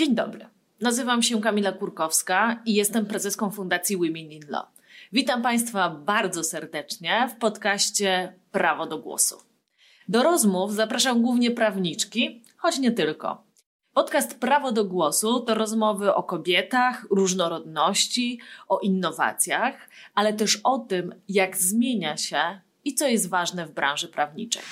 Dzień dobry. Nazywam się Kamila Kurkowska i jestem prezeską Fundacji Women in Law. Witam Państwa bardzo serdecznie w podcaście Prawo do Głosu. Do rozmów zapraszam głównie prawniczki, choć nie tylko. Podcast Prawo do Głosu to rozmowy o kobietach, różnorodności, o innowacjach, ale też o tym, jak zmienia się i co jest ważne w branży prawniczej.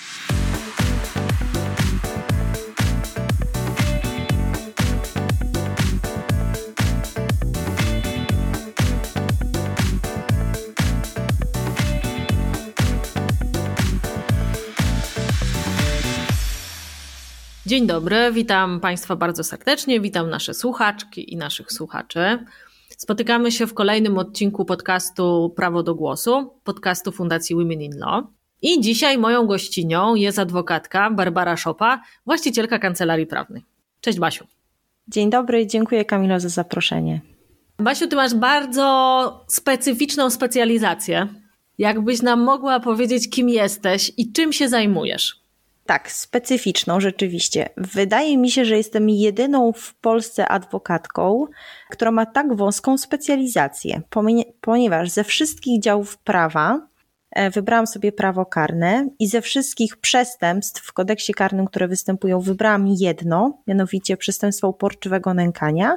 Dzień dobry, witam Państwa bardzo serdecznie, witam nasze słuchaczki i naszych słuchaczy. Spotykamy się w kolejnym odcinku podcastu Prawo do Głosu, podcastu Fundacji Women in Law. I dzisiaj moją gościnią jest adwokatka Barbara Szopa, właścicielka kancelarii prawnej. Cześć Basiu. Dzień dobry, dziękuję Kamilo za zaproszenie. Basiu, ty masz bardzo specyficzną specjalizację. Jakbyś nam mogła powiedzieć, kim jesteś i czym się zajmujesz? Tak, specyficzną rzeczywiście. Wydaje mi się, że jestem jedyną w Polsce adwokatką, która ma tak wąską specjalizację, ponieważ ze wszystkich działów prawa e, wybrałam sobie prawo karne i ze wszystkich przestępstw w kodeksie karnym, które występują, wybrałam jedno, mianowicie przestępstwo uporczywego nękania.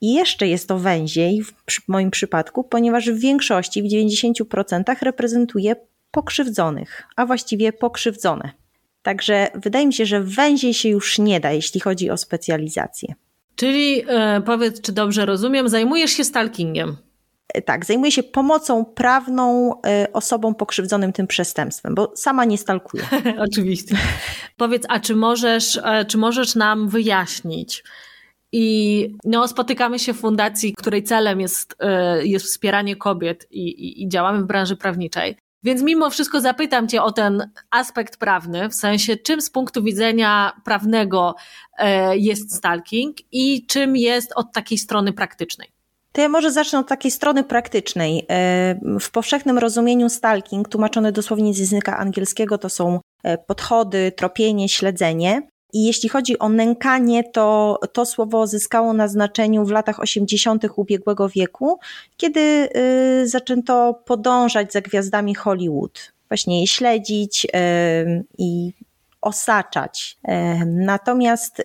I jeszcze jest to węziej w moim przypadku, ponieważ w większości, w 90% reprezentuje pokrzywdzonych, a właściwie pokrzywdzone. Także wydaje mi się, że węziej się już nie da, jeśli chodzi o specjalizację. Czyli e, powiedz, czy dobrze rozumiem, zajmujesz się stalkingiem? E, tak, zajmuję się pomocą prawną e, osobom pokrzywdzonym tym przestępstwem, bo sama nie stalkuję. Oczywiście. Powiedz, a czy możesz, e, czy możesz nam wyjaśnić, i no, spotykamy się w fundacji, której celem jest, jest wspieranie kobiet i, i, i, działamy w branży prawniczej. Więc mimo wszystko zapytam Cię o ten aspekt prawny, w sensie czym z punktu widzenia prawnego e, jest stalking i czym jest od takiej strony praktycznej. To ja może zacznę od takiej strony praktycznej. E, w powszechnym rozumieniu stalking, tłumaczone dosłownie z języka angielskiego, to są e, podchody, tropienie, śledzenie. I jeśli chodzi o nękanie, to to słowo zyskało na znaczeniu w latach 80. ubiegłego wieku, kiedy y, zaczęto podążać za gwiazdami Hollywood, właśnie je śledzić y, i osaczać. Y, natomiast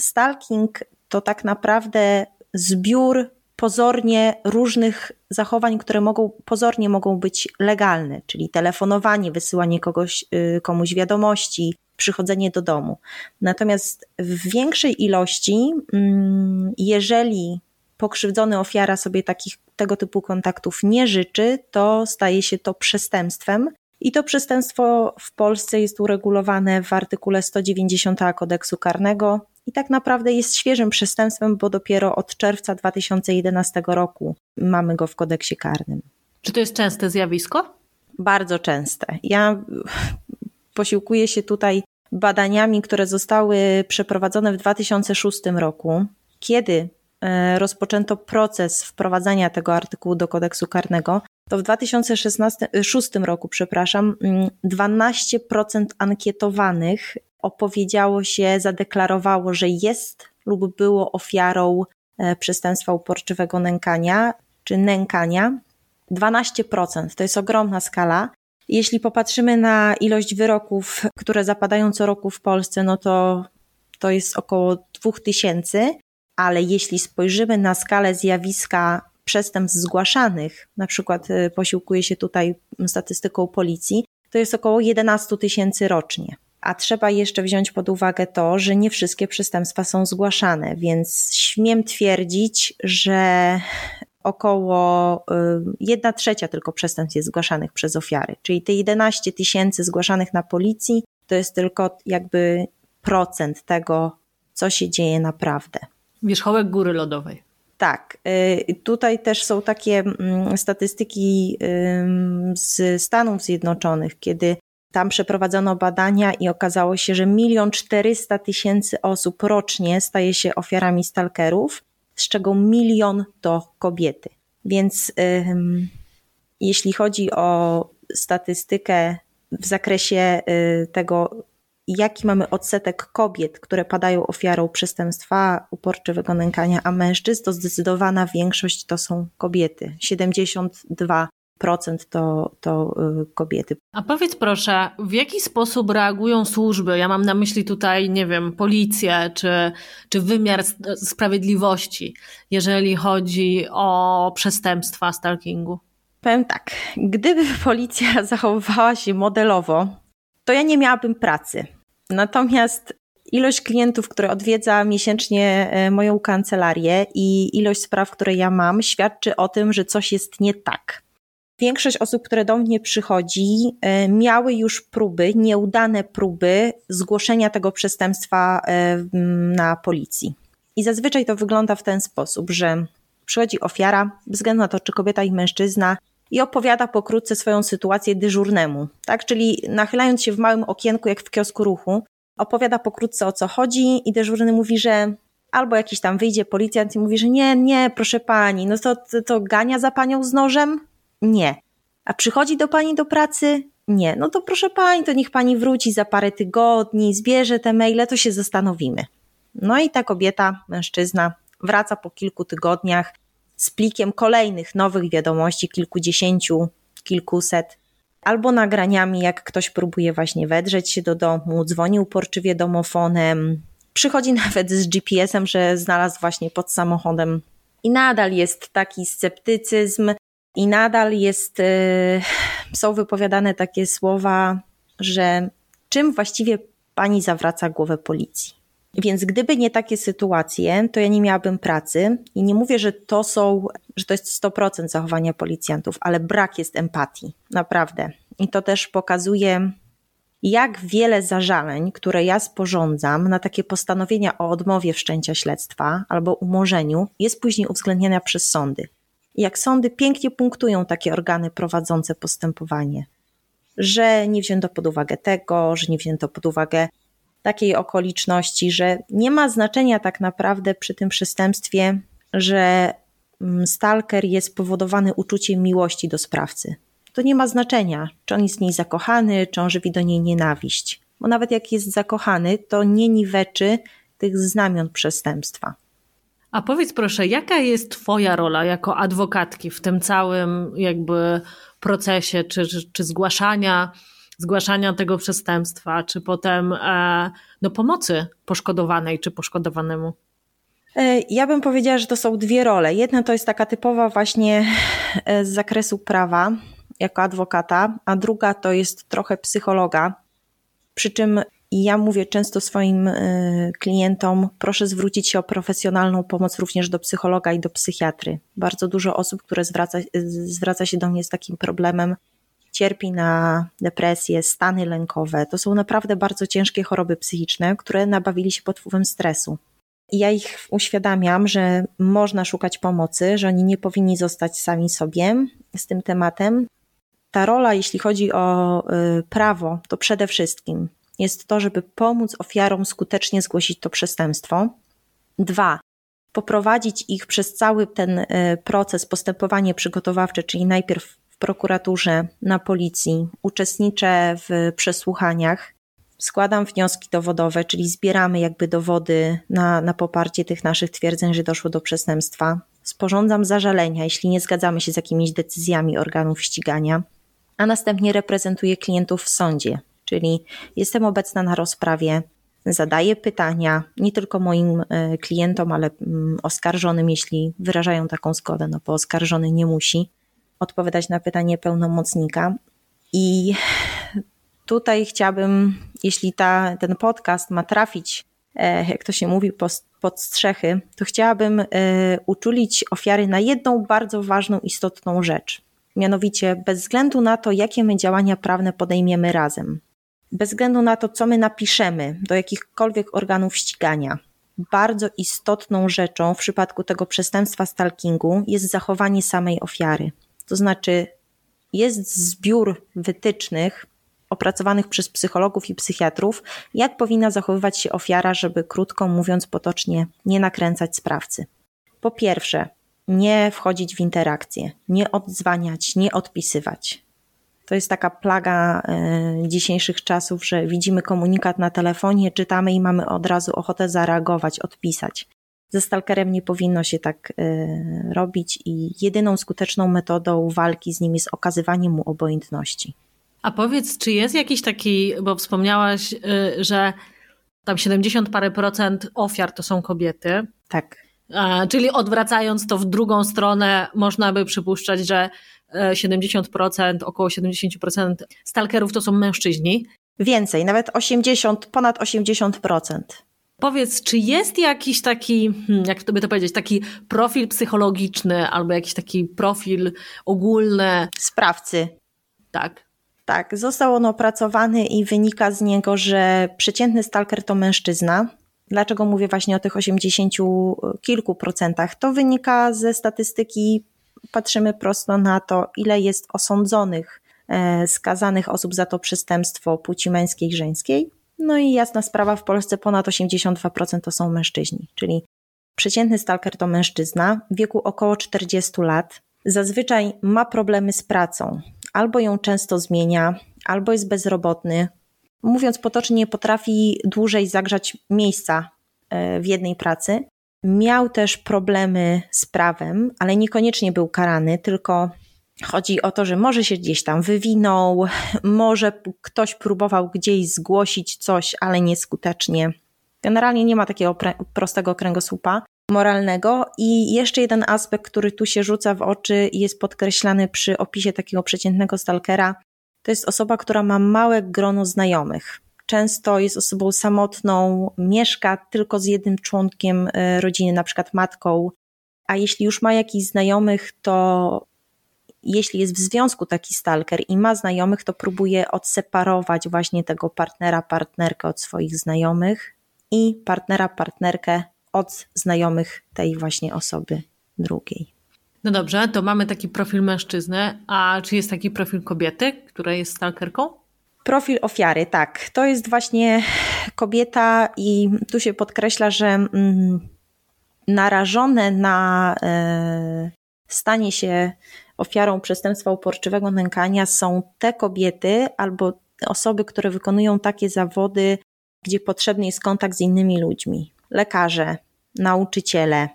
stalking to tak naprawdę zbiór pozornie różnych zachowań, które mogą, pozornie mogą być legalne, czyli telefonowanie, wysyłanie kogoś, komuś wiadomości, przychodzenie do domu. Natomiast w większej ilości, mm, jeżeli pokrzywdzony ofiara sobie takich, tego typu kontaktów nie życzy, to staje się to przestępstwem. I to przestępstwo w Polsce jest uregulowane w artykule 190 kodeksu karnego i tak naprawdę jest świeżym przestępstwem, bo dopiero od czerwca 2011 roku mamy go w kodeksie karnym. Czy to jest częste zjawisko? Bardzo częste. Ja posiłkuję się tutaj badaniami, które zostały przeprowadzone w 2006 roku, kiedy e, rozpoczęto proces wprowadzania tego artykułu do kodeksu karnego, to w 2006 roku, przepraszam, 12% mm, ankietowanych opowiedziało się, zadeklarowało, że jest lub było ofiarą e, przestępstwa uporczywego nękania czy nękania. 12% to jest ogromna skala. Jeśli popatrzymy na ilość wyroków, które zapadają co roku w Polsce, no to to jest około 2000, ale jeśli spojrzymy na skalę zjawiska przestępstw zgłaszanych, na przykład y, posiłkuje się tutaj statystyką policji, to jest około 11 tysięcy rocznie. A trzeba jeszcze wziąć pod uwagę to, że nie wszystkie przestępstwa są zgłaszane, więc śmiem twierdzić, że około 1 trzecia tylko przestępstw jest zgłaszanych przez ofiary. Czyli te 11 tysięcy zgłaszanych na policji to jest tylko jakby procent tego, co się dzieje naprawdę. Wierzchołek góry lodowej. Tak. Y, tutaj też są takie mm, statystyki z Stanów Zjednoczonych, kiedy tam przeprowadzono badania i okazało się, że milion czterysta tysięcy osób rocznie staje się ofiarami stalkerów z czego milion to kobiety. Więc jeśli chodzi o statystykę w zakresie y, tego, jaki mamy odsetek kobiet, które padają ofiarą przestępstwa uporczywego nękania, a mężczyzn, to zdecydowana większość to są kobiety. 72 to, to y, kobiety. A powiedz proszę, w jaki sposób reagują służby? Ja mam na myśli tutaj, nie wiem, policję czy, czy wymiar sprawiedliwości, jeżeli chodzi o przestępstwa stalkingu. Powiem tak, gdyby policja zachowywała się modelowo, to ja nie miałabym pracy. Natomiast ilość klientów, które odwiedza miesięcznie e, moją kancelarię i ilość spraw, które ja mam, świadczy o tym, że coś jest nie tak. Większość osób, które do mnie przychodzi, e, miały już próby, nieudane próby zgłoszenia tego przestępstwa e, na policji. I zazwyczaj to wygląda w ten sposób, że przychodzi ofiara, bez względu na to, czy kobieta i mężczyzna, i opowiada pokrótce swoją sytuację dyżurnemu, tak? Czyli nachylając się w małym okienku, jak w kiosku ruchu, opowiada pokrótce o co chodzi i dyżurny mówi, że albo jakiś tam wyjdzie policjant i mówi, że nie, nie, proszę pani, no to, to, to gania za panią z nożem? Nie. A przychodzi do pani do pracy? Nie. No to proszę pani, to niech pani wróci za parę tygodni, zbierze te maile, to się zastanowimy. No i ta kobieta, mężczyzna wraca po kilku tygodniach z plikiem kolejnych nowych wiadomości, kilkudziesięciu, kilkuset, albo nagraniami, jak ktoś próbuje właśnie wedrzeć się do domu, dzwoni uporczywie domofonem, przychodzi nawet z GPS-em, że znalazł właśnie pod samochodem. I nadal jest taki sceptycyzm, i nadal jest, y, są wypowiadane takie słowa, że czym właściwie pani zawraca głowę policji? Więc gdyby nie takie sytuacje, to ja nie miałabym pracy i nie mówię, że to są, że to jest 100% zachowania policjantów, ale brak jest empatii, naprawdę. I to też pokazuje, jak wiele zażaleń, które ja sporządzam na takie postanowienia o odmowie wszczęcia śledztwa albo umorzeniu, jest później uwzględniana przez sądy. Jak sądy pięknie punktują takie organy prowadzące postępowanie, że nie wzięto pod uwagę tego, że nie wzięto pod uwagę takiej okoliczności, że nie ma znaczenia tak naprawdę przy tym przestępstwie, że mm, stalker jest spowodowany uczuciem miłości do sprawcy. To nie ma znaczenia, czy on jest w niej zakochany, czy on żywi do niej nienawiść. Bo nawet jak jest zakochany, to nie niweczy tych znamion przestępstwa. A powiedz proszę, jaka jest Twoja rola jako adwokatki w tym całym jakby procesie, czy, czy, czy zgłaszania zgłaszania tego przestępstwa, czy potem e, no, pomocy poszkodowanej czy poszkodowanemu? E, ja bym powiedziała, że to są dwie role. Jedna to jest taka typowa właśnie e, z zakresu prawa jako adwokata, a druga to jest trochę psychologa. Przy czym ja mówię często swoim klientom, proszę zwrócić się o profesjonalną pomoc również do psychologa i do psychiatry. Bardzo dużo osób, które zwraca, zwraca się do mnie z takim problemem, cierpi na depresję, stany lękowe. To są naprawdę bardzo ciężkie choroby psychiczne, które nabawili się pod wpływem stresu. I ja ich uświadamiam, że można szukać pomocy, że oni nie powinni zostać sami sobie z tym tematem. Ta rola, jeśli chodzi o y, prawo, to przede wszystkim jest to, żeby pomóc ofiarom skutecznie zgłosić to przestępstwo. Dwa, poprowadzić ich przez cały ten y, proces, postępowanie przygotowawcze, czyli najpierw prokuraturze, na policji, uczestniczę w przesłuchaniach, składam wnioski dowodowe, czyli zbieramy jakby dowody na, na poparcie tych naszych twierdzeń, że doszło do przestępstwa. Sporządzam zażalenia, jeśli nie zgadzamy się z jakimiś decyzjami organów ścigania, a następnie reprezentuję klientów w sądzie, czyli jestem obecna na rozprawie, zadaję pytania nie tylko moim e, klientom, ale mm, oskarżonym, jeśli wyrażają taką zgodę, no bo oskarżony nie musi odpowiadać na pytanie pełnomocnika. I tutaj chciałabym, jeśli ta, ten podcast ma trafić, e, jak to się mówi, pod strzechy, to chciałabym e, uczulić ofiary na jedną bardzo ważną, istotną rzecz. Mianowicie, bez względu na to, jakie my działania prawne podejmiemy razem, bez względu na to, co my napiszemy do jakichkolwiek organów ścigania, bardzo istotną rzeczą w przypadku tego przestępstwa stalkingu jest zachowanie samej ofiary. To znaczy, jest zbiór wytycznych opracowanych przez psychologów i psychiatrów, jak powinna zachowywać się ofiara, żeby krótko mówiąc potocznie nie nakręcać sprawcy. Po pierwsze, nie wchodzić w interakcję, nie odzwaniać, nie odpisywać. To jest taka plaga e, dzisiejszych czasów, że widzimy komunikat na telefonie, czytamy i mamy od razu ochotę zareagować, odpisać. Ze stalkerem nie powinno się tak e, robić i jedyną skuteczną metodą walki z nim jest okazywanie mu obojętności. A powiedz, czy jest jakiś taki, bo wspomniałaś, y, że tam 70 parę procent ofiar to są kobiety. Tak. Czyli odwracając to w drugą stronę, można by przypuszczać, że 70%, e, około 70% stalkerów to są mężczyźni. Więcej, nawet 80, ponad 80%. Powiedz, czy jest jakiś taki, hmm, jak to by to powiedzieć, taki profil psychologiczny albo jakiś taki profil ogólny? Sprawcy. Tak. Tak, został on opracowany i wynika z niego, że przeciętny stalker to mężczyzna. Dlaczego mówię właśnie o tych 80 kilku procentach? To wynika ze statystyki, patrzymy prosto na to, ile jest osądzonych, e, skazanych osób za to przestępstwo płci męskiej i żeńskiej. No i jasna sprawa, w Polsce ponad 82% to są mężczyźni, czyli przeciętny stalker to mężczyzna w wieku około 40 lat. Zazwyczaj ma problemy z pracą, albo ją często zmienia, albo jest bezrobotny. Mówiąc potocznie, nie potrafi dłużej zagrzać miejsca e, w jednej pracy. Miał też problemy z prawem, ale niekoniecznie był karany, tylko chodzi o to, że może się gdzieś tam wywinął, może ktoś próbował gdzieś zgłosić coś, ale nieskutecznie. Generalnie nie ma takiego prostego kręgosłupa moralnego. I jeszcze jeden aspekt, który tu się rzuca w oczy i jest podkreślany przy opisie takiego przeciętnego stalkera, to jest osoba, która ma małe grono znajomych. Często jest osobą samotną, mieszka tylko z jednym członkiem e, rodziny, na przykład matką, a jeśli już ma jakichś znajomych, to jeśli jest w związku taki stalker i ma znajomych, to próbuje odseparować właśnie tego partnera, partnerkę od swoich znajomych i partnera, partnerkę od znajomych tej właśnie osoby drugiej. No dobrze, to mamy taki profil mężczyzny, a czy jest taki profil kobiety, która jest stalkerką? Profil ofiary, tak. To jest właśnie kobieta, i tu się podkreśla, że mm, narażone na e, stanie się ofiarą przestępstwa uporczywego nękania są te kobiety albo osoby, które wykonują takie zawody, gdzie potrzebny jest kontakt z innymi ludźmi lekarze, nauczyciele,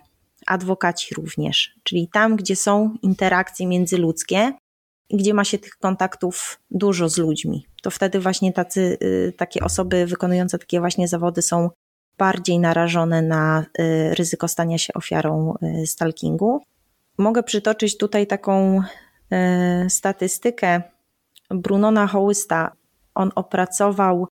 adwokaci również, czyli tam, gdzie są interakcje międzyludzkie gdzie ma się tych kontaktów dużo z ludźmi. To wtedy właśnie tacy, y, takie osoby wykonujące takie właśnie zawody są bardziej narażone na y, ryzyko stania się ofiarą y, stalkingu. Mogę przytoczyć tutaj taką statystykę Brunona Hołysta. On opracował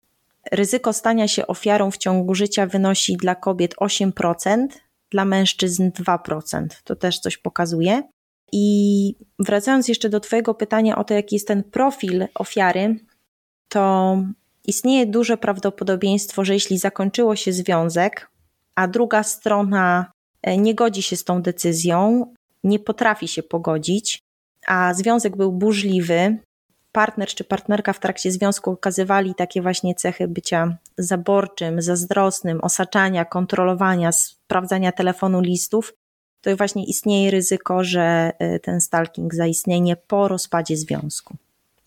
Ryzyko stania się ofiarą w ciągu życia wynosi dla kobiet 8%, dla mężczyzn 2%. To też coś pokazuje. I wracając jeszcze do Twojego pytania o to, jaki jest ten profil ofiary, to istnieje duże prawdopodobieństwo, że jeśli zakończyło się związek, a druga strona e, nie godzi się z tą decyzją, nie potrafi się pogodzić, a związek był burzliwy, partner czy partnerka w trakcie związku okazywali takie właśnie cechy bycia zaborczym, zazdrosnym, osaczania, kontrolowania, sprawdzania telefonu, listów, to właśnie istnieje ryzyko, że y, ten stalking zaistnieje po rozpadzie związku.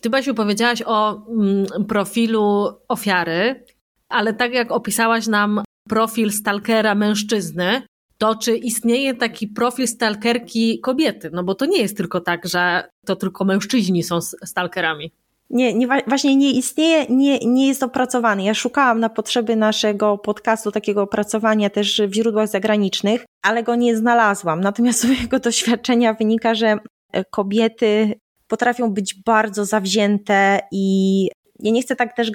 Ty, Basiu, powiedziałaś o mm, profilu ofiary, ale tak jak opisałaś nam profil stalkera mężczyzny, to czy istnieje taki profil stalkerki kobiety? No bo to nie jest tylko tak, że to tylko mężczyźni są stalkerami. Nie, nie, właśnie nie istnieje, nie, nie jest opracowany. Ja szukałam na potrzeby naszego podcastu takiego opracowania też w źródłach zagranicznych, ale go nie znalazłam. Natomiast z mojego doświadczenia wynika, że kobiety potrafią być bardzo zawzięte i ja nie chcę tak też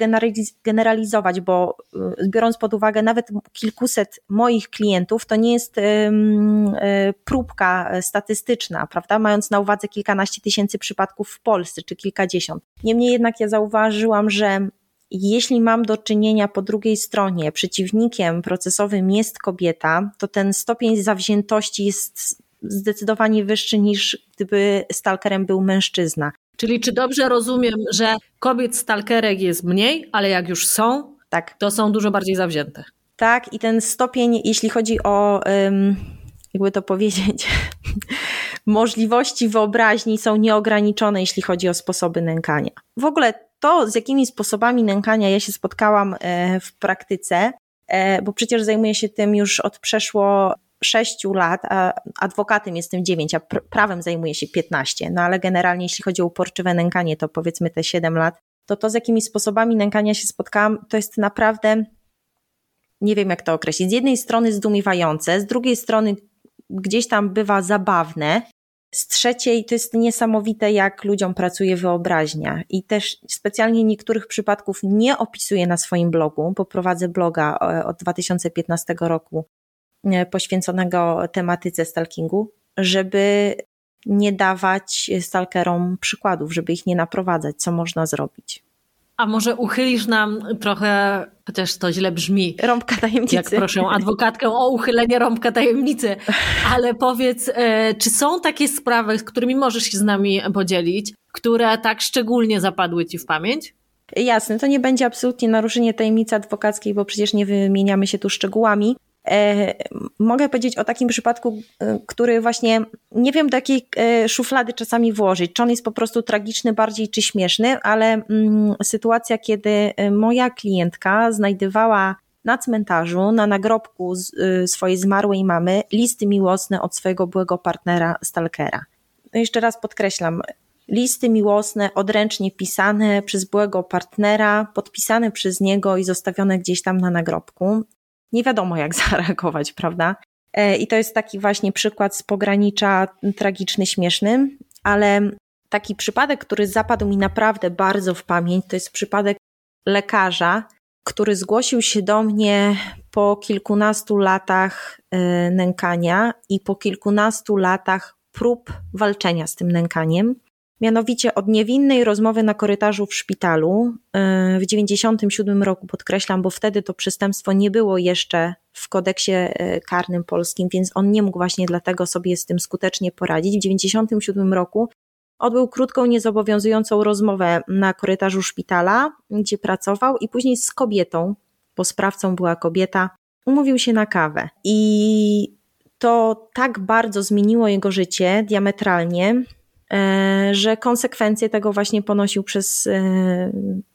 generalizować, bo y, biorąc pod uwagę nawet kilkuset moich klientów, to nie jest y, próbka statystyczna, prawda? Mając na uwadze kilkanaście tysięcy przypadków w Polsce, czy kilkadziesiąt. Niemniej jednak ja zauważyłam, że jeśli mam do czynienia po drugiej stronie, przeciwnikiem procesowym jest kobieta, to ten stopień zawziętości jest zdecydowanie wyższy niż gdyby stalkerem był mężczyzna. Czyli czy dobrze rozumiem, że kobiet stalkerek jest mniej, ale jak już są, tak. to są dużo bardziej zawzięte. Tak, i ten stopień, jeśli chodzi o, jakby to powiedzieć, możliwości wyobraźni są nieograniczone, jeśli chodzi o sposoby nękania. W ogóle to, z jakimi sposobami nękania ja się spotkałam e, w praktyce, e, bo przecież zajmuję się tym już od przeszło 6 lat, a adwokatem jestem 9, a prawem zajmuję się 15, no ale generalnie jeśli chodzi o uporczywe nękanie, to powiedzmy te 7 lat, to to z jakimi sposobami nękania się spotkałam, to jest naprawdę, nie wiem jak to określić, z jednej strony zdumiewające, z drugiej strony gdzieś tam bywa zabawne, z trzeciej to jest niesamowite, jak ludziom pracuje wyobraźnia. I też specjalnie niektórych przypadków nie opisuję na swoim blogu, bo prowadzę bloga e, od 2015 roku poświęconego tematyce stalkingu, żeby nie dawać stalkerom przykładów, żeby ich nie naprowadzać, co można zrobić. A może uchylisz nam trochę, chociaż to źle brzmi. Rąbka tajemnicy. Jak proszę adwokatkę o uchylenie rąbka tajemnicy. Ale powiedz, e, czy są takie sprawy, z którymi możesz się z nami podzielić, które tak szczególnie zapadły ci w pamięć? Jasne, to nie będzie absolutnie naruszenie tajemnicy adwokackiej, bo przecież nie wymieniamy się tu szczegółami, E, mogę powiedzieć o takim przypadku, e, który właśnie nie wiem do jakiej e, szuflady czasami włożyć. Czy on jest po prostu tragiczny bardziej, czy śmieszny, ale mm, sytuacja, kiedy moja klientka znajdowała na cmentarzu, na nagrobku swojej zmarłej mamy listy miłosne od swojego byłego partnera stalkera. No jeszcze raz podkreślam, listy miłosne odręcznie pisane przez byłego partnera, podpisane przez niego i zostawione gdzieś tam na nagrobku nie wiadomo jak zareagować, prawda? E, I to jest taki właśnie przykład z pogranicza tragiczny, śmieszny, ale taki przypadek, który zapadł mi naprawdę bardzo w pamięć, to jest przypadek lekarza, który zgłosił się do mnie po kilkunastu latach e, nękania i po kilkunastu latach prób walczenia z tym nękaniem. Mianowicie od niewinnej rozmowy na korytarzu w szpitalu e, w 97 roku, podkreślam, bo wtedy to przestępstwo nie było jeszcze w kodeksie e, karnym polskim, więc on nie mógł właśnie dlatego sobie z tym skutecznie poradzić. W 97 roku odbył krótką, niezobowiązującą rozmowę na korytarzu szpitala, gdzie pracował i później z kobietą, bo sprawcą była kobieta, umówił się na kawę. I to tak bardzo zmieniło jego życie diametralnie, że konsekwencje tego właśnie ponosił przez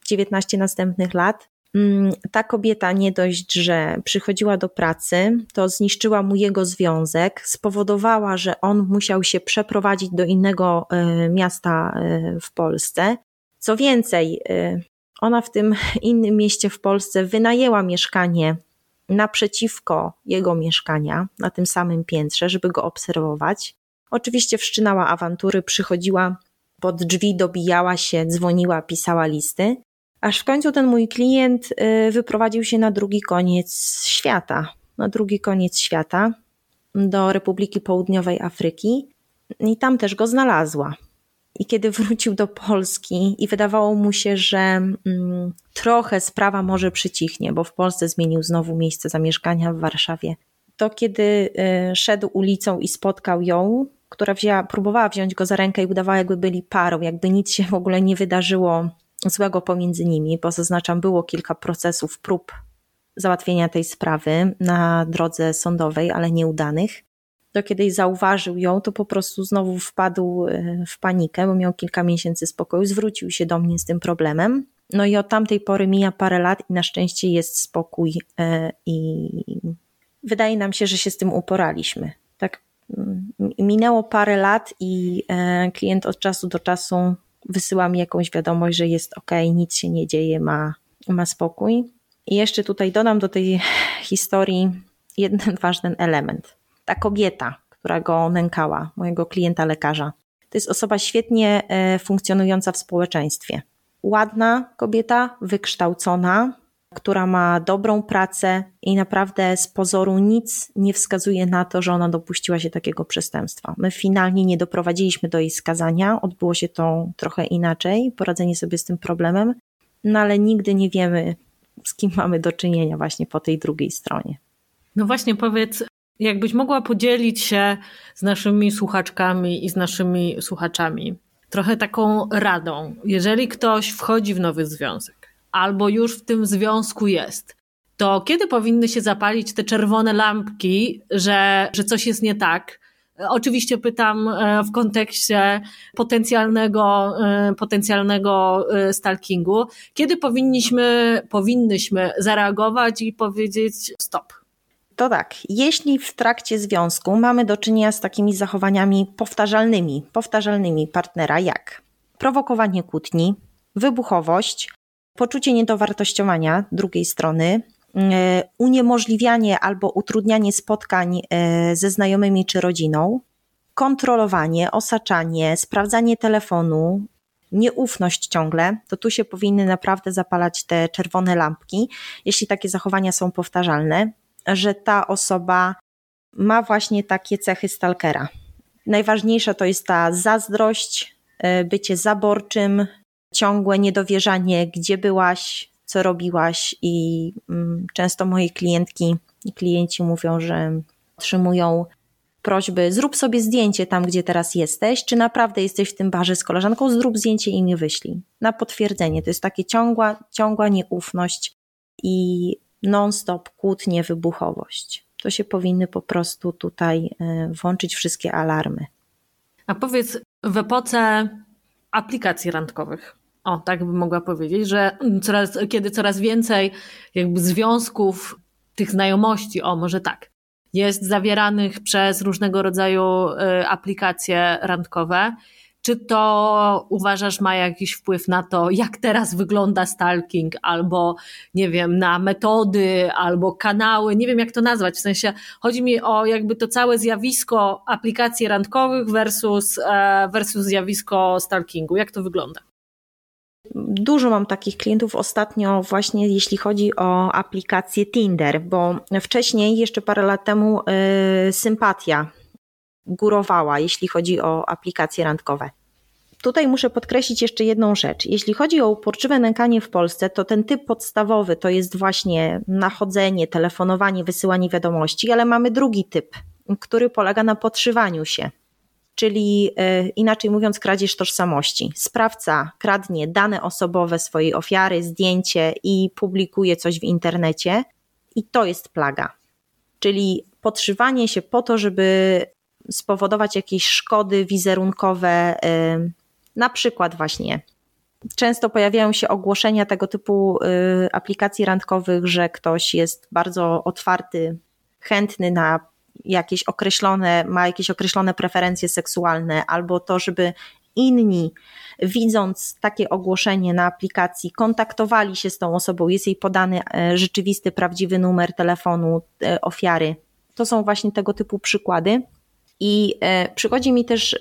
19 e, następnych lat. Mm, ta kobieta nie dość, że przychodziła do pracy, to zniszczyła mu jego związek, spowodowała, że on musiał się przeprowadzić do innego e, miasta w Polsce. Co więcej, ona w tym innym mieście w Polsce wynajęła mieszkanie naprzeciwko jego mieszkania, na tym samym piętrze, żeby go obserwować. Oczywiście wszczynała awantury, przychodziła pod drzwi, dobijała się, dzwoniła, pisała listy, aż w końcu ten mój klient y, wyprowadził się na drugi koniec świata, na drugi koniec świata, do Republiki Południowej Afryki i tam też go znalazła. I kiedy wrócił do Polski i wydawało mu się, że mm, trochę sprawa może przycichnie, bo w Polsce zmienił znowu miejsce zamieszkania w Warszawie, to kiedy y, szedł ulicą i spotkał ją, która wzięła, próbowała wziąć go za rękę i udawała, jakby byli parą, jakby nic się w ogóle nie wydarzyło złego pomiędzy nimi, bo zaznaczam, było kilka procesów, prób załatwienia tej sprawy na drodze sądowej, ale nieudanych. To kiedy zauważył ją, to po prostu znowu wpadł e, w panikę, bo miał kilka miesięcy spokoju, zwrócił się do mnie z tym problemem. No i od tamtej pory mija parę lat i na szczęście jest spokój e, i wydaje nam się, że się z tym uporaliśmy. Tak minęło parę lat i e, klient od czasu do czasu wysyła mi jakąś wiadomość, że jest ok, nic się nie dzieje, ma, ma spokój. I jeszcze tutaj dodam do tej historii jeden ważny element. Ta kobieta, która go nękała, mojego klienta lekarza, to jest osoba świetnie e, funkcjonująca w społeczeństwie. Ładna kobieta, wykształcona, która ma dobrą pracę i naprawdę z pozoru nic nie wskazuje na to, że ona dopuściła się takiego przestępstwa. My finalnie nie doprowadziliśmy do jej skazania, odbyło się to trochę inaczej, poradzenie sobie z tym problemem, no ale nigdy nie wiemy, z kim mamy do czynienia właśnie po tej drugiej stronie. No właśnie, powiedz, jakbyś mogła podzielić się z naszymi słuchaczkami i z naszymi słuchaczami trochę taką radą. Jeżeli ktoś wchodzi w nowy związek, albo już w tym związku jest, to kiedy powinny się zapalić te czerwone lampki, że, że coś jest nie tak, Oczywiście pytam e, w kontekście potencjalnego, e, potencjalnego e, stalkingu. Kiedy powinniśmy, powinnyśmy zareagować i powiedzieć stop? To tak, jeśli w trakcie związku mamy do czynienia z takimi zachowaniami powtarzalnymi, powtarzalnymi partnera, jak prowokowanie kłótni, wybuchowość, poczucie niedowartościowania drugiej strony, E, uniemożliwianie albo utrudnianie spotkań e, ze znajomymi czy rodziną, kontrolowanie, osaczanie, sprawdzanie telefonu, nieufność ciągle, to tu się powinny naprawdę zapalać te czerwone lampki, jeśli takie zachowania są powtarzalne, że ta osoba ma właśnie takie cechy stalkera. Najważniejsza to jest ta zazdrość, e, bycie zaborczym, ciągłe niedowierzanie, gdzie byłaś, co robiłaś i mm, często moje klientki i klienci mówią, że otrzymują prośby, zrób sobie zdjęcie tam, gdzie teraz jesteś, czy naprawdę jesteś w tym barze z koleżanką, zrób zdjęcie i nie wyślij. Na potwierdzenie. To jest takie ciągła, ciągła nieufność i non-stop kłótnie, wybuchowość. To się powinny po prostu tutaj e, włączyć wszystkie alarmy. A powiedz, w epoce aplikacji randkowych, o, tak bym mogła powiedzieć, że coraz, kiedy coraz więcej jakby związków, tych znajomości, o może tak, jest zawieranych przez różnego rodzaju y, aplikacje randkowe, czy to uważasz ma jakiś wpływ na to, jak teraz wygląda stalking, albo nie wiem, na metody, albo kanały, nie wiem jak to nazwać, w sensie chodzi mi o jakby to całe zjawisko aplikacji randkowych versus, e, versus zjawisko stalkingu. Jak to wygląda? Dużo mam takich klientów ostatnio, właśnie jeśli chodzi o aplikację Tinder, bo wcześniej, jeszcze parę lat temu, yy, sympatia górowała, jeśli chodzi o aplikacje randkowe. Tutaj muszę podkreślić jeszcze jedną rzecz. Jeśli chodzi o uporczywe nękanie w Polsce, to ten typ podstawowy to jest właśnie nachodzenie, telefonowanie, wysyłanie wiadomości, ale mamy drugi typ, który polega na podszywaniu się czyli e, inaczej mówiąc, kradzież tożsamości. Sprawca kradnie dane osobowe swojej ofiary, zdjęcie i publikuje coś w internecie, i to jest plaga. Czyli podszywanie się po to, żeby spowodować jakieś szkody wizerunkowe, e, na przykład właśnie. Często pojawiają się ogłoszenia tego typu e, aplikacji randkowych, że ktoś jest bardzo otwarty, chętny na jakieś określone, ma jakieś określone preferencje seksualne, albo to, żeby inni, widząc takie ogłoszenie na aplikacji, kontaktowali się z tą osobą, jest jej podany e, rzeczywisty, prawdziwy numer telefonu e, ofiary. To są właśnie tego typu przykłady. I e, przychodzi mi też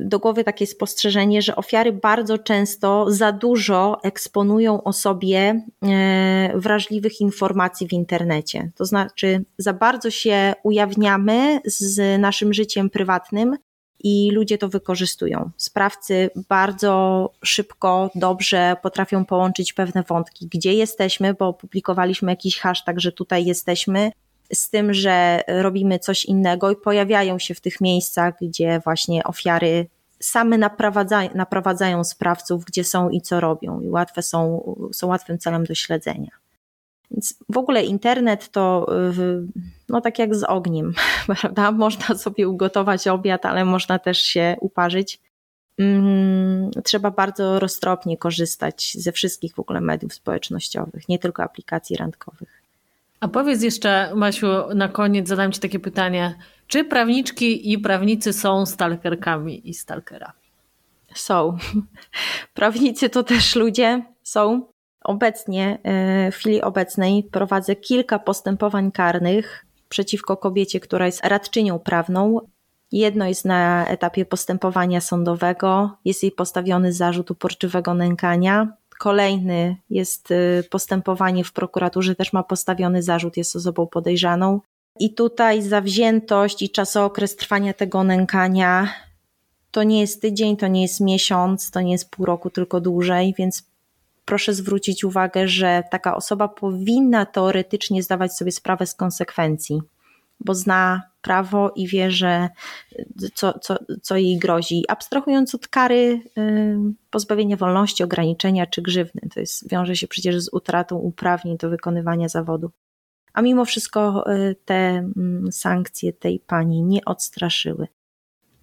do głowy takie spostrzeżenie, że ofiary bardzo często za dużo eksponują o sobie e, wrażliwych informacji w internecie. To znaczy, za bardzo się ujawniamy z naszym życiem prywatnym i ludzie to wykorzystują. Sprawcy bardzo szybko, dobrze potrafią połączyć pewne wątki, gdzie jesteśmy, bo opublikowaliśmy jakiś hashtag, że tutaj jesteśmy, z tym, że robimy coś innego i pojawiają się w tych miejscach, gdzie właśnie ofiary same naprowadzają, naprowadzają sprawców, gdzie są i co robią, i łatwe są, są łatwym celem do śledzenia. Więc w ogóle internet to no tak jak z ogniem, prawda? Można sobie ugotować obiad, ale można też się uparzyć. Mm, trzeba bardzo roztropnie korzystać ze wszystkich w ogóle mediów społecznościowych, nie tylko aplikacji randkowych. A powiedz jeszcze, Masiu, na koniec zadam Ci takie pytanie. Czy prawniczki i prawnicy są stalkerkami i stalkerami? Są. Prawnicy to też ludzie, są. Obecnie, e, w chwili obecnej prowadzę kilka postępowań karnych przeciwko kobiecie, która jest radczynią prawną. Jedno jest na etapie postępowania sądowego, jest jej postawiony zarzut uporczywego nękania. Kolejny jest y, postępowanie w prokuraturze, też ma postawiony zarzut, jest osobą podejrzaną. I tutaj zawziętość i czasookres trwania tego nękania to nie jest tydzień, to nie jest miesiąc, to nie jest pół roku, tylko dłużej, więc proszę zwrócić uwagę, że taka osoba powinna teoretycznie zdawać sobie sprawę z konsekwencji, bo zna prawo i wie, że co, co, co jej grozi. Abstrahując od kary y, pozbawienia wolności, ograniczenia czy grzywny, to jest, wiąże się przecież z utratą uprawnień do wykonywania zawodu. a mimo wszystko te mm, sankcje tej pani nie odstraszyły.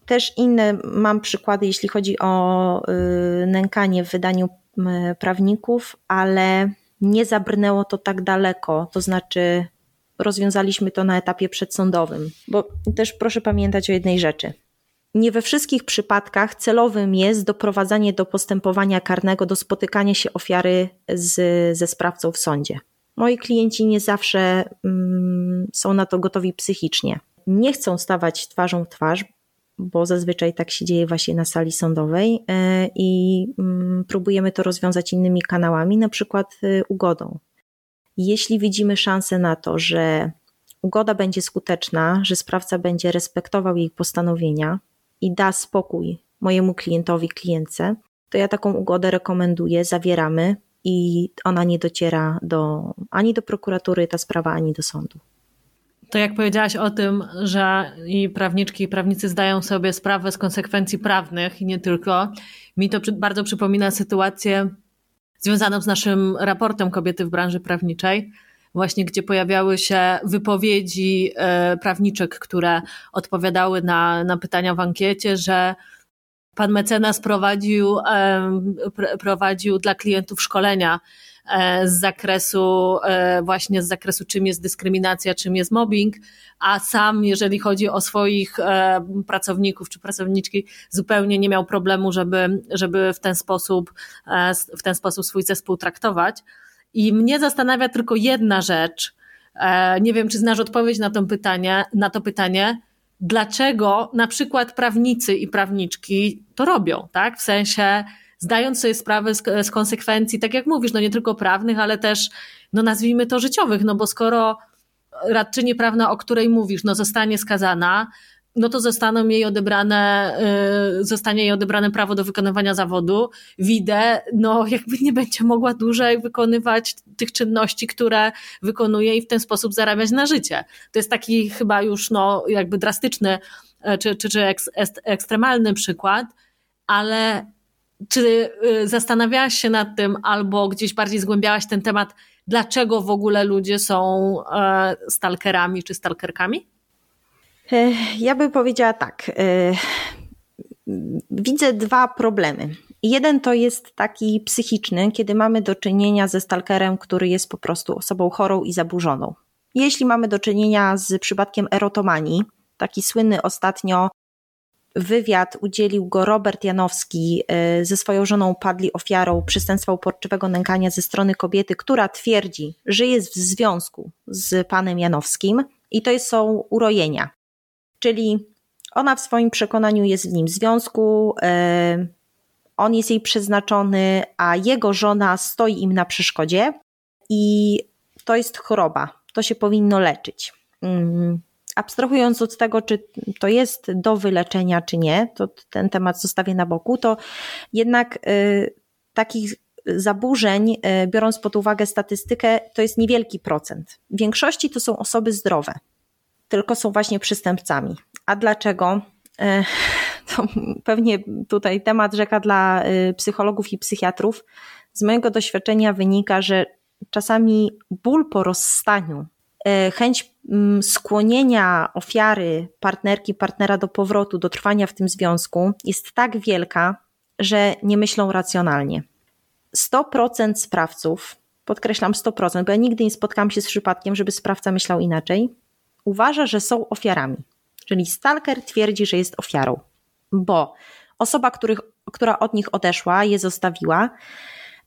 Też inne mam przykłady, jeśli chodzi o nękanie w wydaniu prawników, ale nie zabrnęło to tak daleko, to znaczy rozwiązaliśmy to na etapie przedsądowym, bo też proszę pamiętać o jednej rzeczy. Nie we wszystkich przypadkach celowym jest doprowadzanie do postępowania karnego, do spotykania się ofiary z, ze sprawcą w sądzie. Moi klienci nie zawsze mm, są na to gotowi psychicznie. Nie chcą stawać twarzą w twarz, bo zazwyczaj tak się dzieje właśnie na sali sądowej e, i mm, próbujemy to rozwiązać innymi kanałami, na przykład e, ugodą. Jeśli widzimy szansę na to, że ugoda będzie skuteczna, że sprawca będzie respektował jej postanowienia i da spokój mojemu klientowi, klientce, to ja taką ugodę rekomenduję, zawieramy i ona nie dociera do, ani do prokuratury ta sprawa, ani do sądu. To jak powiedziałaś o tym, że i prawniczki, i prawnicy zdają sobie sprawę z konsekwencji prawnych i nie tylko, mi to bardzo przypomina sytuację związaną z naszym raportem Kobiety w branży prawniczej, właśnie gdzie pojawiały się wypowiedzi e, prawniczek, które odpowiadały na, na pytania w ankiecie, że pan mecenas prowadził, prowadził dla klientów szkolenia z zakresu, e, właśnie z zakresu, czym jest dyskryminacja, czym jest mobbing, a sam, jeżeli chodzi o swoich e, pracowników czy pracowniczki, zupełnie nie miał problemu, żeby, żeby w ten sposób, w ten sposób swój zespół traktować. I mnie zastanawia tylko jedna rzecz. Nie wiem, czy znasz odpowiedź na to pytanie, na to pytanie dlaczego na przykład prawnicy i prawniczki to robią, tak? W sensie, zdając sobie sprawę z, z konsekwencji, tak jak mówisz, no nie tylko prawnych, ale też, no nazwijmy to życiowych, no bo skoro radczyni prawna, o której mówisz, no zostanie skazana, no to zostaną jej odebrane, y, zostanie jej odebrane prawo do wykonywania zawodu. Widę, no jakby nie będzie mogła dłużej wykonywać tych czynności, które wykonuje i w ten sposób zarabiać na życie. To jest taki chyba już no jakby drastyczny e, czy, czy, czy ekstremalny przykład, ale czy y, zastanawiałaś się nad tym, albo gdzieś bardziej zgłębiałaś ten temat, dlaczego w ogóle ludzie są e, stalkerami czy stalkerkami? E, ja bym powiedziała tak. E, widzę dwa problemy. Jeden to jest taki psychiczny, kiedy mamy do czynienia ze stalkerem, który jest po prostu osobą chorą i zaburzoną. Jeśli mamy do czynienia z przypadkiem erotomanii, taki słynny ostatnio wywiad udzielił go Robert Janowski e, ze swoją żoną padli ofiarą przestępstwa uporczywego nękania ze strony kobiety, która twierdzi, że jest w związku z panem Janowskim i to są urojenia. Czyli ona w swoim przekonaniu jest w nim związku, e, on jest jej przeznaczony, a jego żona stoi im na przeszkodzie i to jest choroba. To się powinno leczyć. Abstrahując od tego, czy to jest do wyleczenia, czy nie, to ten temat zostawię na boku, to jednak y, takich zaburzeń, y, biorąc pod uwagę statystykę, to jest niewielki procent. W większości to są osoby zdrowe, tylko są właśnie przestępcami. A dlaczego? Y, to pewnie tutaj temat rzeka dla psychologów i psychiatrów. Z mojego doświadczenia wynika, że czasami ból po rozstaniu E, chęć skłonienia ofiary, partnerki, partnera do powrotu, do trwania w tym związku jest tak wielka, że nie myślą racjonalnie. 100% sprawców, podkreślam 100%, bo ja nigdy nie spotkałam się z przypadkiem, żeby sprawca myślał inaczej, uważa, że są ofiarami. Czyli stalker twierdzi, że jest ofiarą, bo osoba, których, która od nich odeszła, je zostawiła,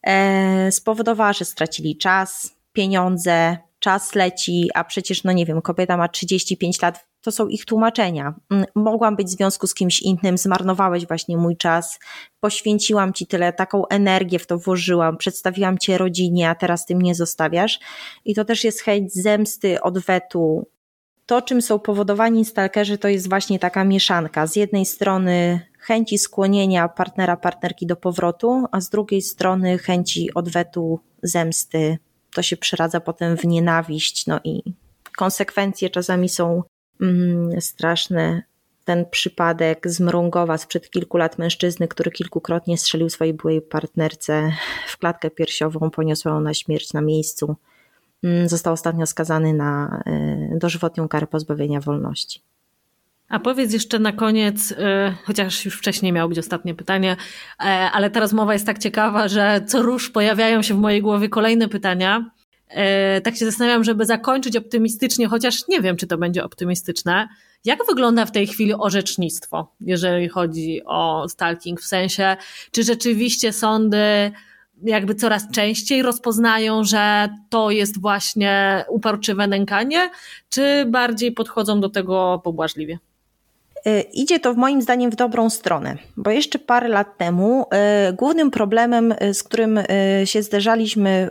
e, spowodowała, że stracili czas, pieniądze, czas leci, a przecież, no nie wiem, kobieta ma 35 lat, to są ich tłumaczenia. Mm, mogłam być w związku z kimś innym, zmarnowałeś właśnie mój czas, poświęciłam ci tyle, taką energię w to włożyłam, przedstawiłam cię rodzinie, a teraz ty mnie zostawiasz. I to też jest chęć zemsty, odwetu. To, czym są powodowani stalkerzy, to jest właśnie taka mieszanka. Z jednej strony chęci skłonienia partnera, partnerki do powrotu, a z drugiej strony chęci odwetu, zemsty, to się przeradza potem w nienawiść, no i konsekwencje czasami są mm, straszne. Ten przypadek z Mrągowa sprzed kilku lat mężczyzny, który kilkukrotnie strzelił swojej byłej partnerce w klatkę piersiową, poniosła ona śmierć na miejscu. mm, został ostatnio skazany na dożywotnią karę pozbawienia wolności. A powiedz jeszcze na koniec, y, chociaż już wcześniej miało być ostatnie pytanie, e, ale ta rozmowa jest tak ciekawa, że co rusz pojawiają się w mojej głowie kolejne pytania. E, tak się zastanawiam, żeby zakończyć optymistycznie, chociaż nie wiem, czy to będzie optymistyczne. Jak wygląda w tej chwili orzecznictwo, jeżeli chodzi o stalking? W sensie, czy rzeczywiście sądy jakby coraz częściej rozpoznają, że to jest właśnie uporczywe nękanie, czy bardziej podchodzą do tego pobłażliwie? Y, idzie to moim zdaniem w dobrą stronę, bo jeszcze parę lat temu y, głównym problemem, y, z którym się zderzaliśmy,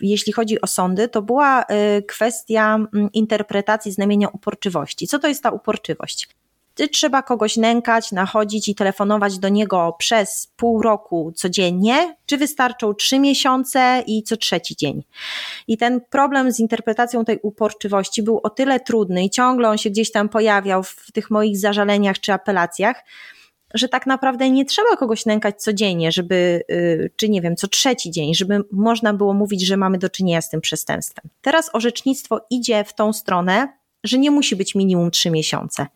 jeśli chodzi o sądy, to była kwestia mm, interpretacji znamienia uporczywości. Co to jest ta uporczywość? Czy trzeba kogoś nękać, nachodzić i telefonować do niego przez pół roku codziennie, czy wystarczą trzy miesiące i co trzeci dzień? I ten problem z interpretacją tej uporczywości był o tyle trudny i ciągle on się gdzieś tam pojawiał w tych moich zażaleniach czy apelacjach, że tak naprawdę nie trzeba kogoś nękać codziennie, żeby, y, czy nie wiem, co trzeci dzień, żeby można było mówić, że mamy do czynienia z tym przestępstwem. Teraz orzecznictwo idzie w tą stronę, że nie musi być minimum trzy miesiące.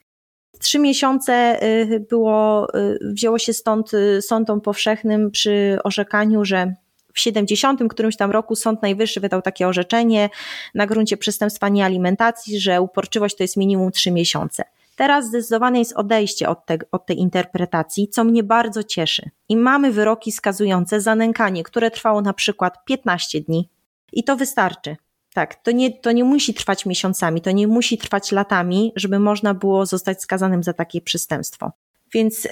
Trzy miesiące y, było, y, wzięło się stąd y, sądom powszechnym przy orzekaniu, że w 70 którymś tam roku Sąd Najwyższy wydał takie orzeczenie na gruncie przestępstwa niealimentacji, że uporczywość to jest minimum trzy miesiące. Teraz zdecydowane jest odejście od, te, od tej interpretacji, co mnie bardzo cieszy. I mamy wyroki skazujące za nękanie, które trwało na przykład 15 dni. I to wystarczy. Tak, to nie, to nie musi trwać miesiącami, to nie musi trwać latami, żeby można było zostać skazanym za takie przestępstwo. Więc yy,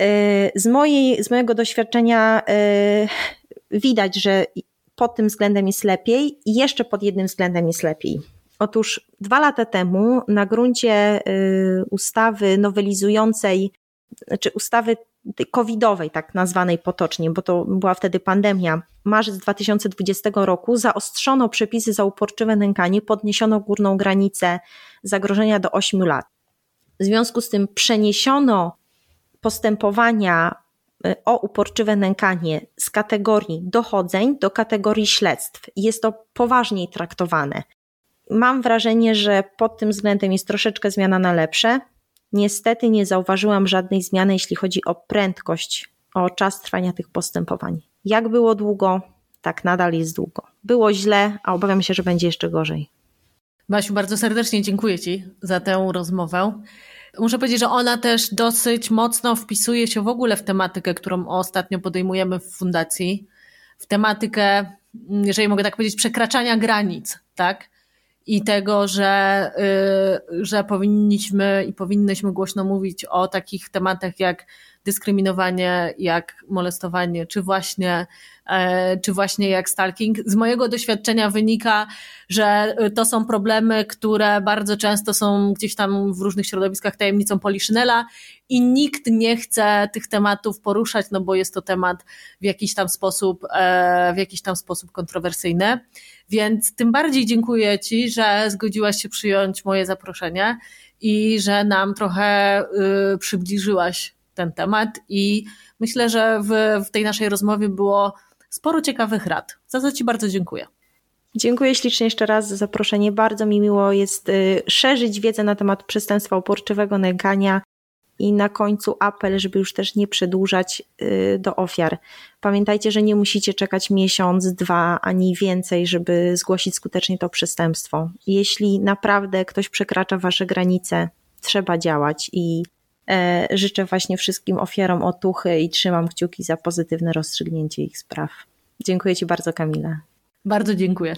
z, mojej, z mojego doświadczenia yy, widać, że pod tym względem jest lepiej i jeszcze pod jednym względem jest lepiej. Otóż dwa lata temu na gruncie yy, ustawy nowelizującej, znaczy ustawy covidowej, tak nazwanej potocznie, bo to była wtedy pandemia, marzec 2020 roku, zaostrzono przepisy za uporczywe nękanie, podniesiono górną granicę zagrożenia do 8 lat. W związku z tym przeniesiono postępowania y, o uporczywe nękanie z kategorii dochodzeń do kategorii śledztw. Jest to poważniej traktowane. Mam wrażenie, że pod tym względem jest troszeczkę zmiana na lepsze. Niestety nie zauważyłam żadnej zmiany, jeśli chodzi o prędkość, o czas trwania tych postępowań. Jak było długo, tak nadal jest długo. Było źle, a obawiam się, że będzie jeszcze gorzej. Basiu, bardzo serdecznie dziękuję Ci za tę rozmowę. Muszę powiedzieć, że ona też dosyć mocno wpisuje się w ogóle w tematykę, którą ostatnio podejmujemy w fundacji. W tematykę, jeżeli mogę tak powiedzieć, przekraczania granic, tak? I tego, że, y, że powinniśmy i powinnyśmy głośno mówić o takich tematach jak dyskryminowanie, jak molestowanie, czy właśnie, e, czy właśnie jak stalking. Z mojego doświadczenia wynika, że to są problemy, które bardzo często są gdzieś tam w różnych środowiskach tajemnicą Poliszynela i nikt nie chce tych tematów poruszać, no bo jest to temat w jakiś tam sposób, e, w jakiś tam sposób kontrowersyjny. Więc tym bardziej dziękuję Ci, że zgodziłaś się przyjąć moje zaproszenie i że nam trochę y, przybliżyłaś ten temat. I myślę, że w, w tej naszej rozmowie było sporo ciekawych rad. Za co Ci bardzo dziękuję. Dziękuję ślicznie jeszcze raz za zaproszenie. Bardzo mi miło jest y, szerzyć wiedzę na temat przestępstwa uporczywego nękania i na końcu apel, żeby już też nie przedłużać y, do ofiar. Pamiętajcie, że nie musicie czekać miesiąc, dwa ani więcej, żeby zgłosić skutecznie to przestępstwo. Jeśli naprawdę ktoś przekracza wasze granice, trzeba działać i życzę właśnie wszystkim ofiarom otuchy i trzymam kciuki za pozytywne rozstrzygnięcie ich spraw. Dziękuję Ci bardzo, Kamila. Bardzo dziękuję.